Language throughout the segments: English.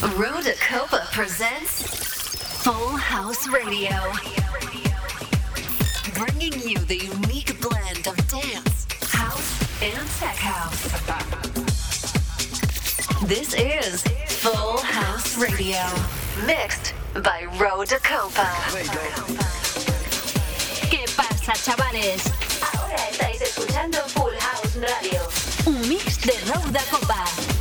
Rhoda Copa presents Full House Radio. Bringing you the unique blend of dance, house, and tech house. This is Full House Radio, mixed by RowDaCoppa. ¿Qué pasa, chavales? Ahora estáis escuchando Full House Radio. Un mix de Rhoda Copa.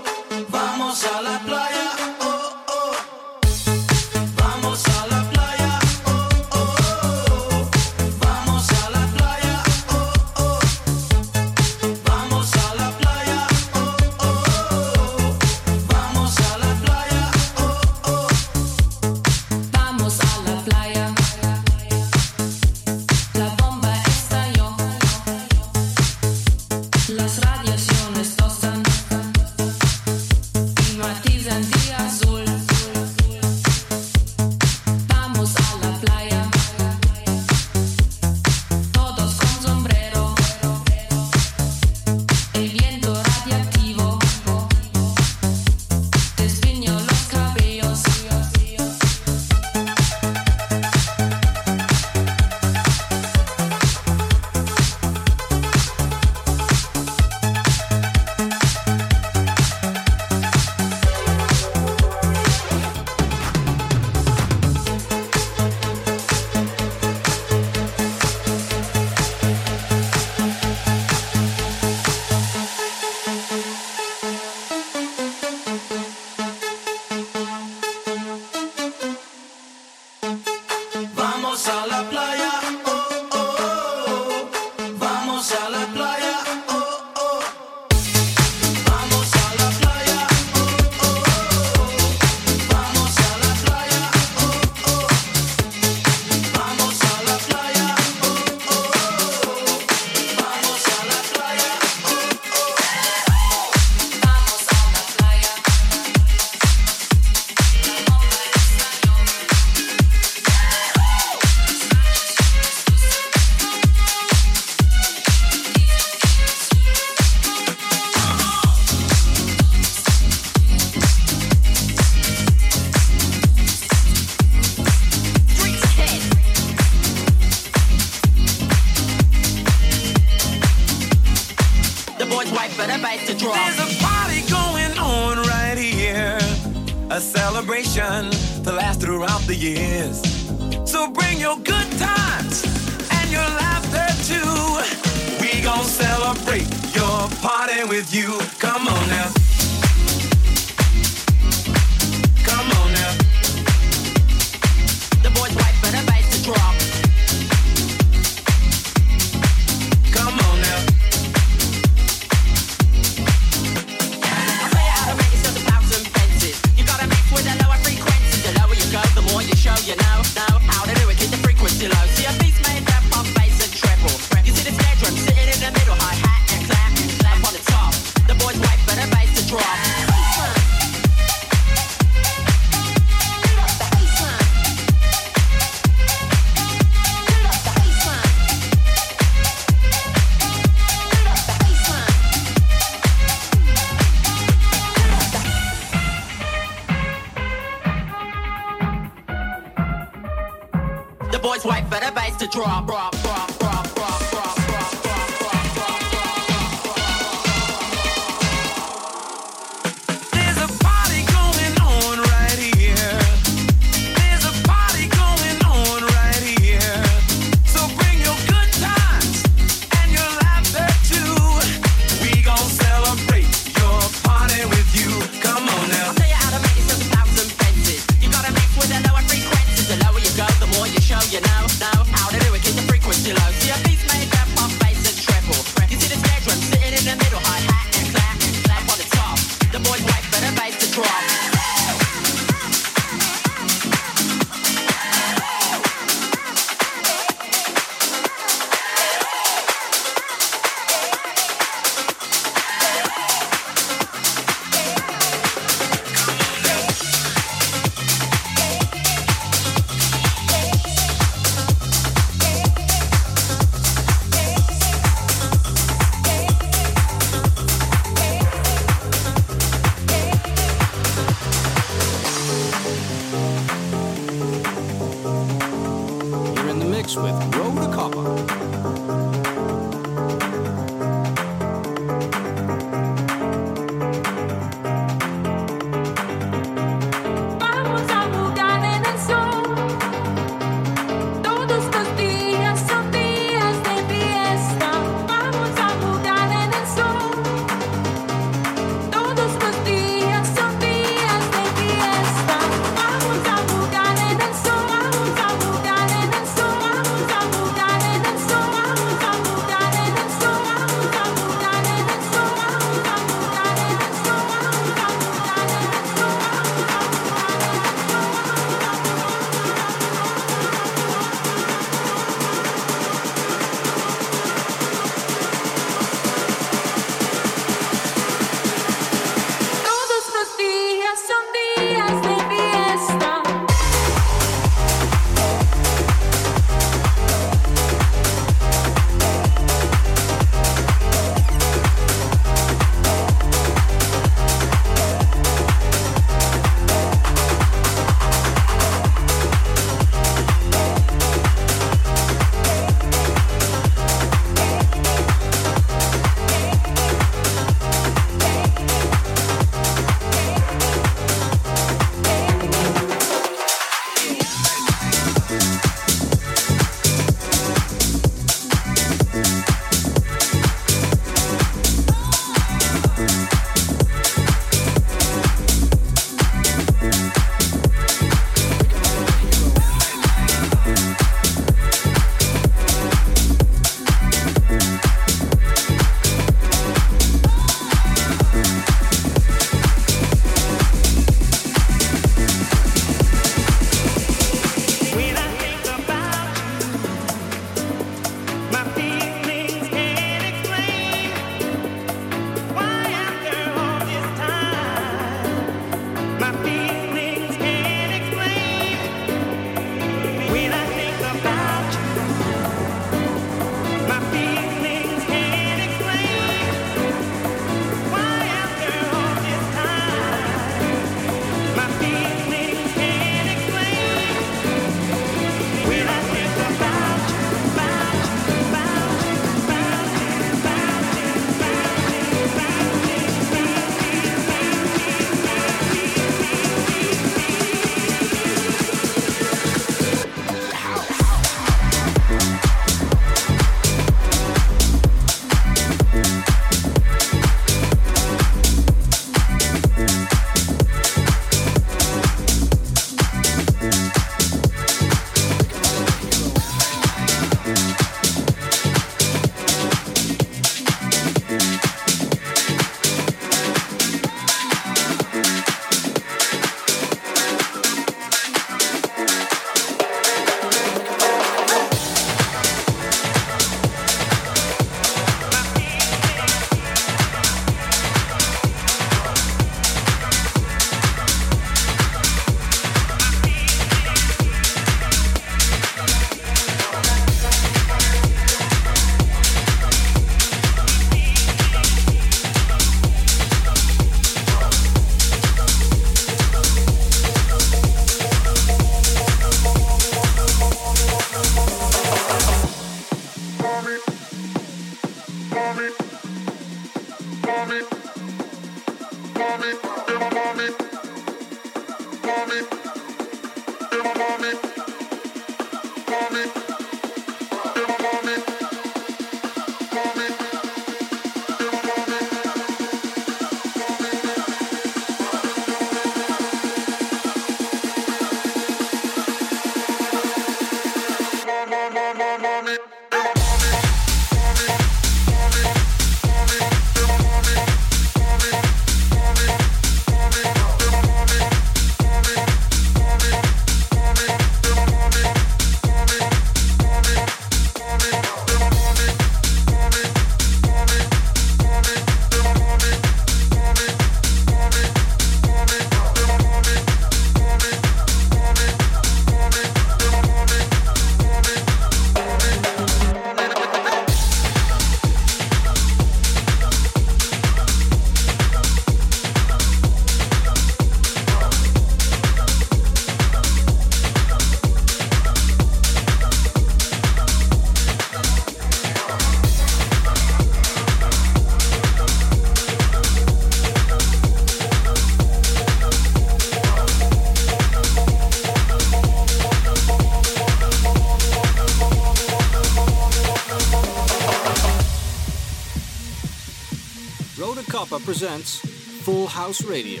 Presents Full House Radio.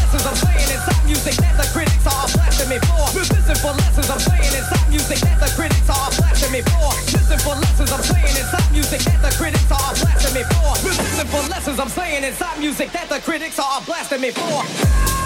lessons I'm playing in inside music that the critics are blasting me for. Listen for lessons I'm playing in inside music that the critics are blasting me for. Listen for lessons I'm playing in inside music that the critics are blasphemy for. Listen for lessons I'm playing inside music that the critics are blasphemy for.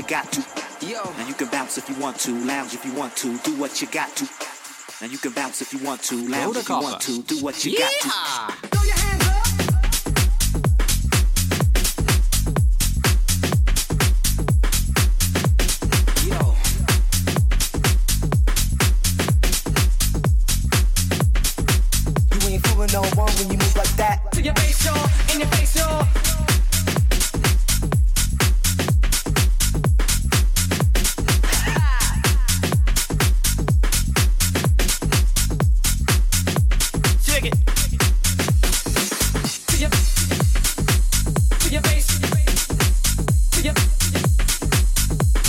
you got to. Yo. And you can bounce if you want to, lounge if you want to, do what you got to. And you can bounce if you want to, lounge if you want to, do what you got to.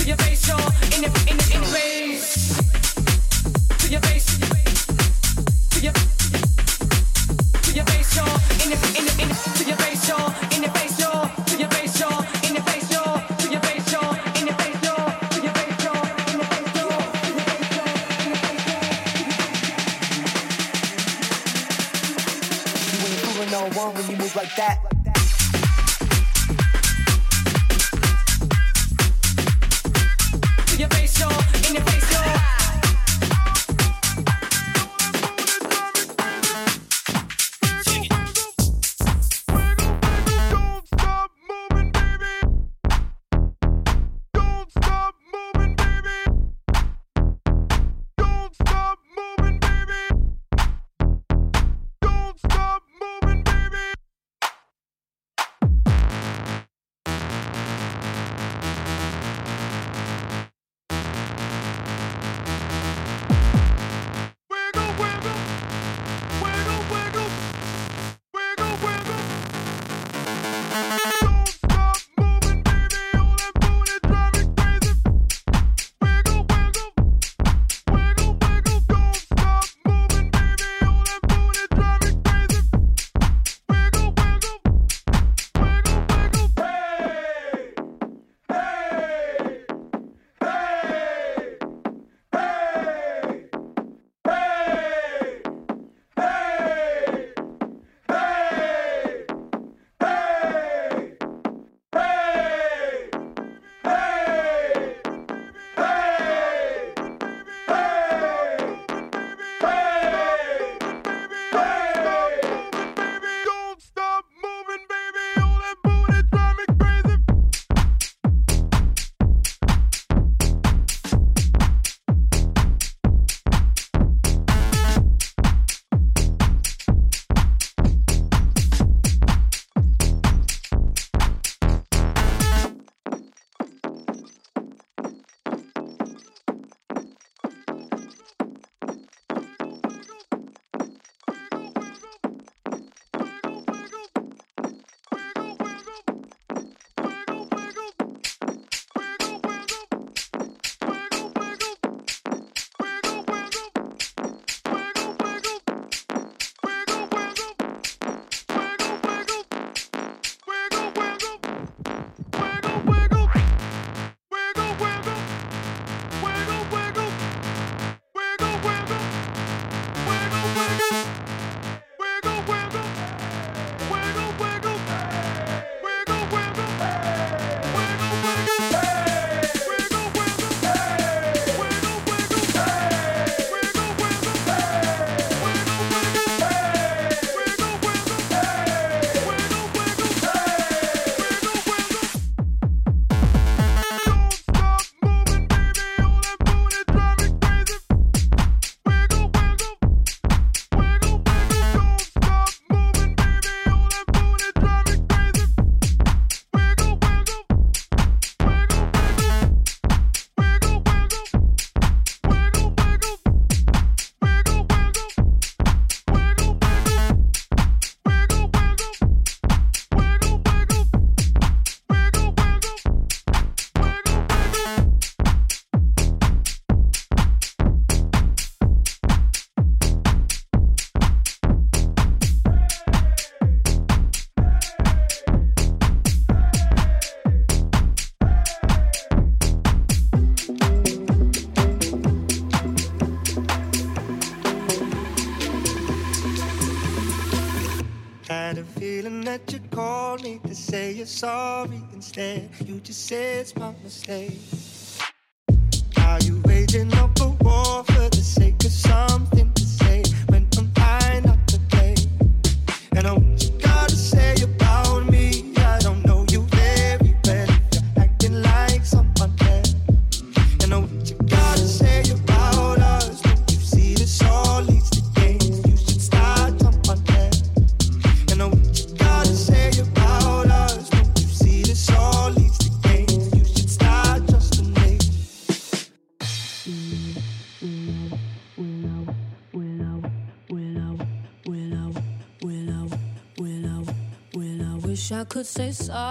to your face, y'all, in the, in the, in the face, to your face. understand. You just say it's my mistake. say sorry.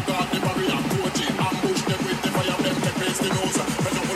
the notes.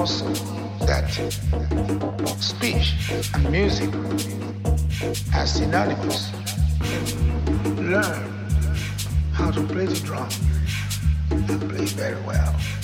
Also that speech and music are synonymous. Learn how to play the drum and play very well.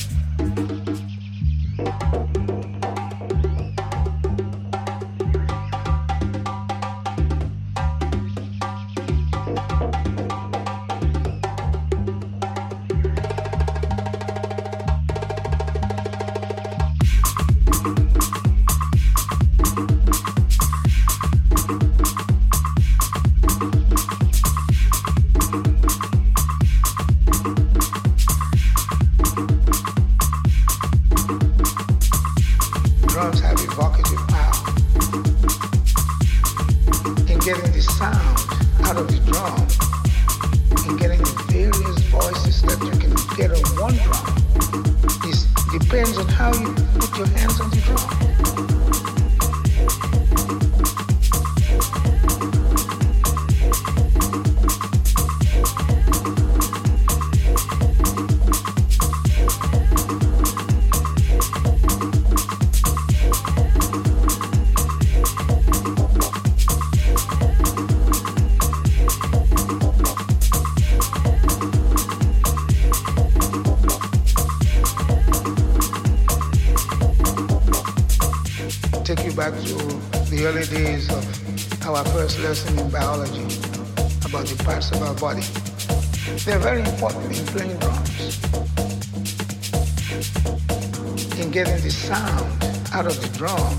Of the drum.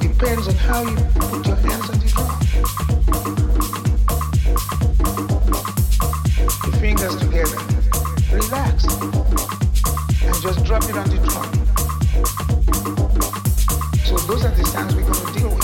Depends on how you put your hands on the drum. The fingers together, relax, and just drop it on the drum. So those are the sounds we're going to deal with.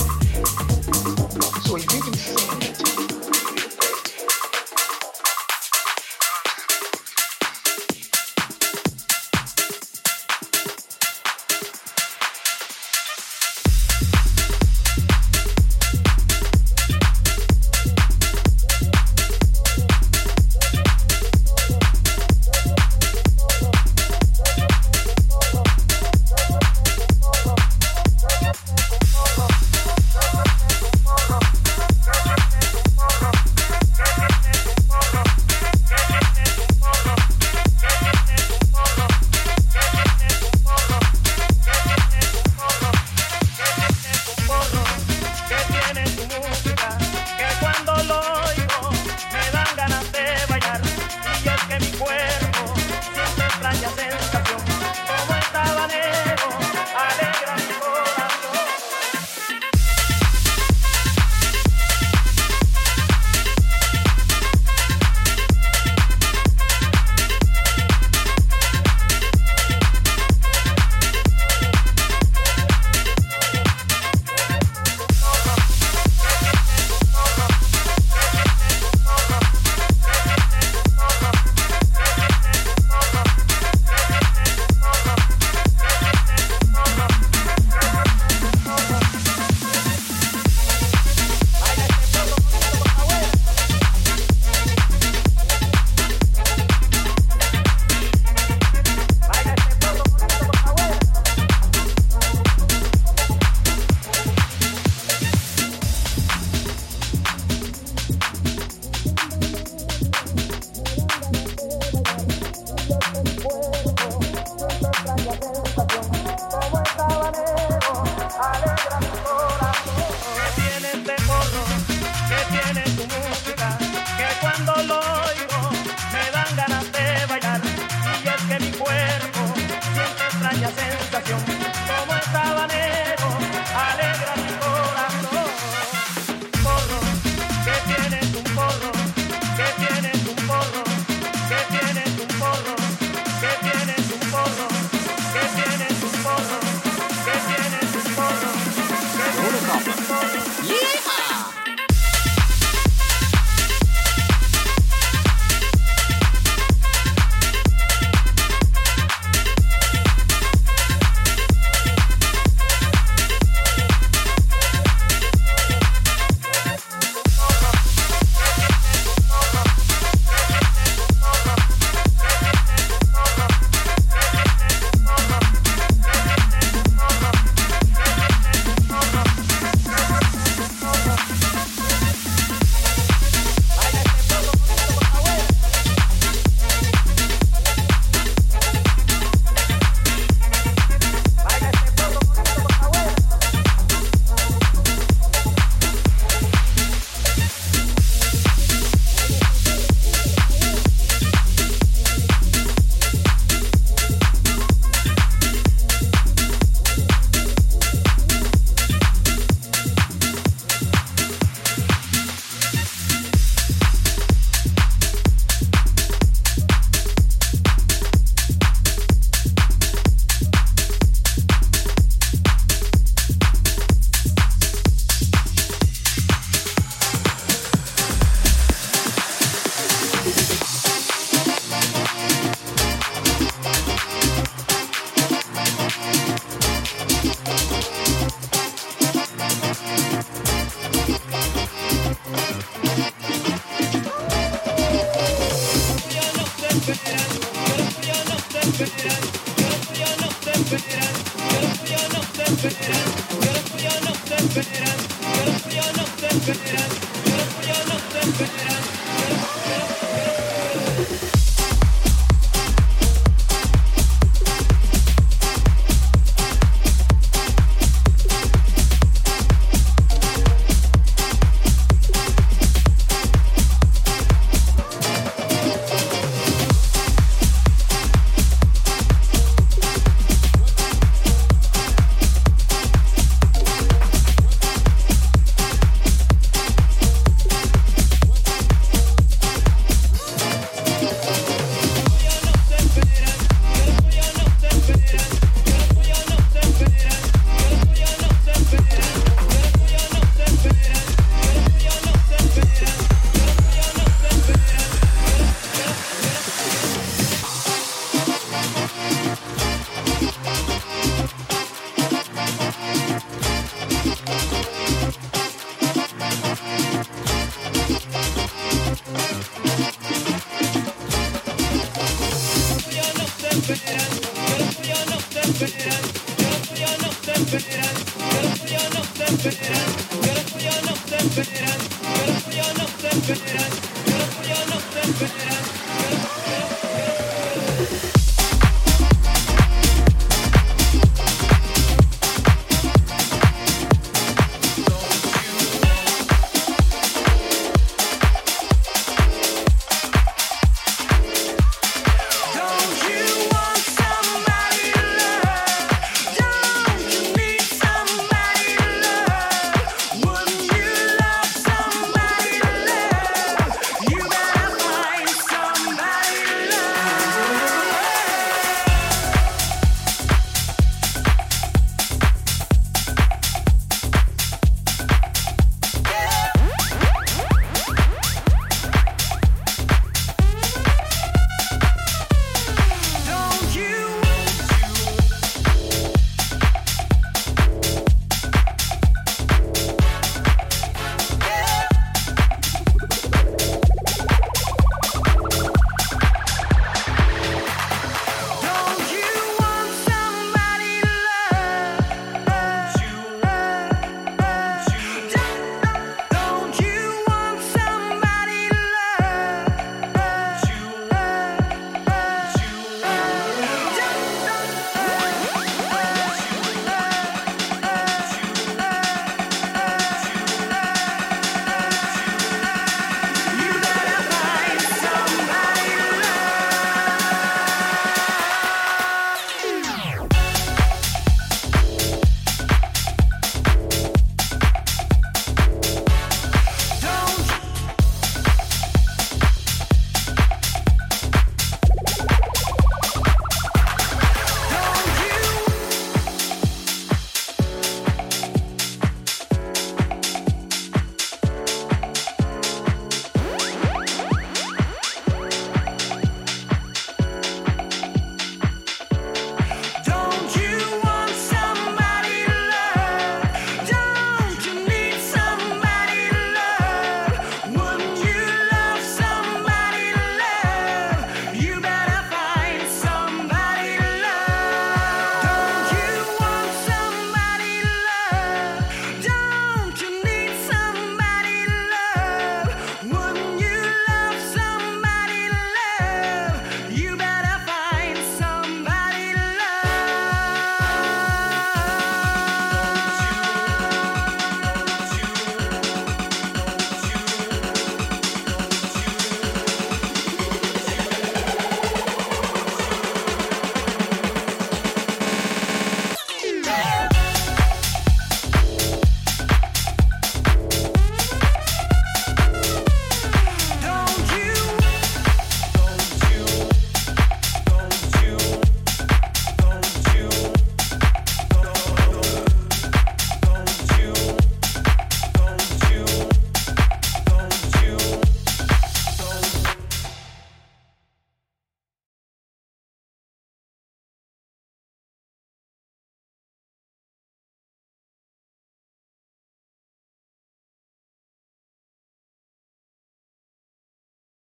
Esperan,